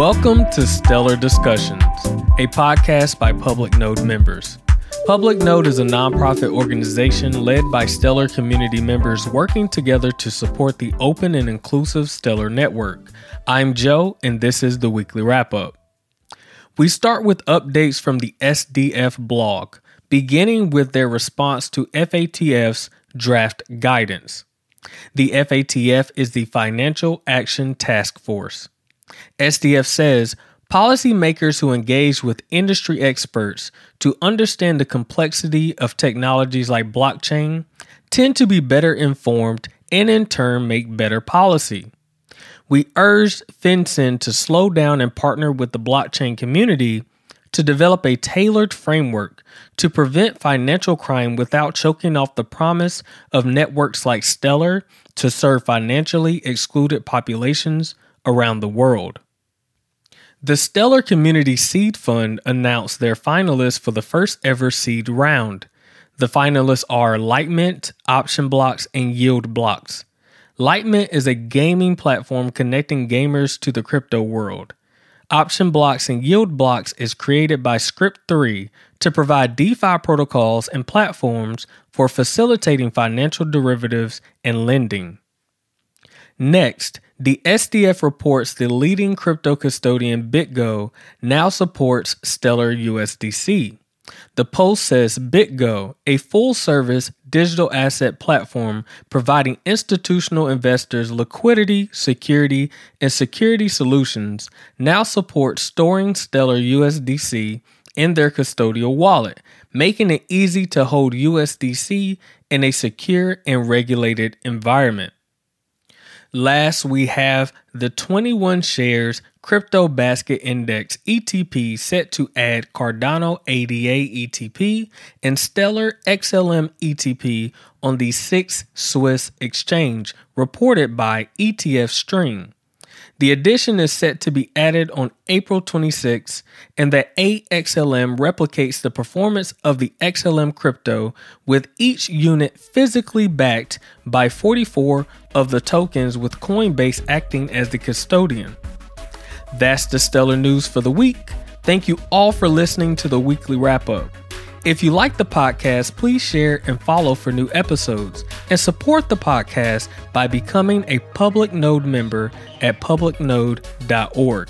Welcome to Stellar Discussions, a podcast by Public Node members. Public Node is a nonprofit organization led by Stellar community members working together to support the open and inclusive Stellar network. I'm Joe, and this is the weekly wrap up. We start with updates from the SDF blog, beginning with their response to FATF's draft guidance. The FATF is the Financial Action Task Force. SDF says policymakers who engage with industry experts to understand the complexity of technologies like blockchain tend to be better informed and in turn make better policy. We urged FinCEN to slow down and partner with the blockchain community to develop a tailored framework to prevent financial crime without choking off the promise of networks like Stellar to serve financially excluded populations around the world. The Stellar Community Seed Fund announced their finalists for the first ever seed round. The finalists are Litemint, Option Blocks, and Yield Blocks. Litemint is a gaming platform connecting gamers to the crypto world. OptionBlox and YieldBlox is created by Script3 to provide DeFi protocols and platforms for facilitating financial derivatives and lending. Next, the SDF reports the leading crypto custodian BitGo now supports Stellar USDC. The post says BitGo, a full service digital asset platform providing institutional investors liquidity, security, and security solutions, now supports storing Stellar USDC in their custodial wallet, making it easy to hold USDC in a secure and regulated environment. Last, we have the 21Shares Crypto Basket Index ETP set to add Cardano ADA ETP and Stellar XLM ETP on the SIX Swiss exchange, reported by ETF Stream. The addition is set to be added on April 26, and the AXLM replicates the performance of the XLM crypto, with each unit physically backed by 44 of the tokens, with Coinbase acting as the custodian. That's the stellar news for the week. Thank you all for listening to the weekly wrap up. If you like the podcast, please share and follow for new episodes and support the podcast by becoming a Public Node member at publicnode.org.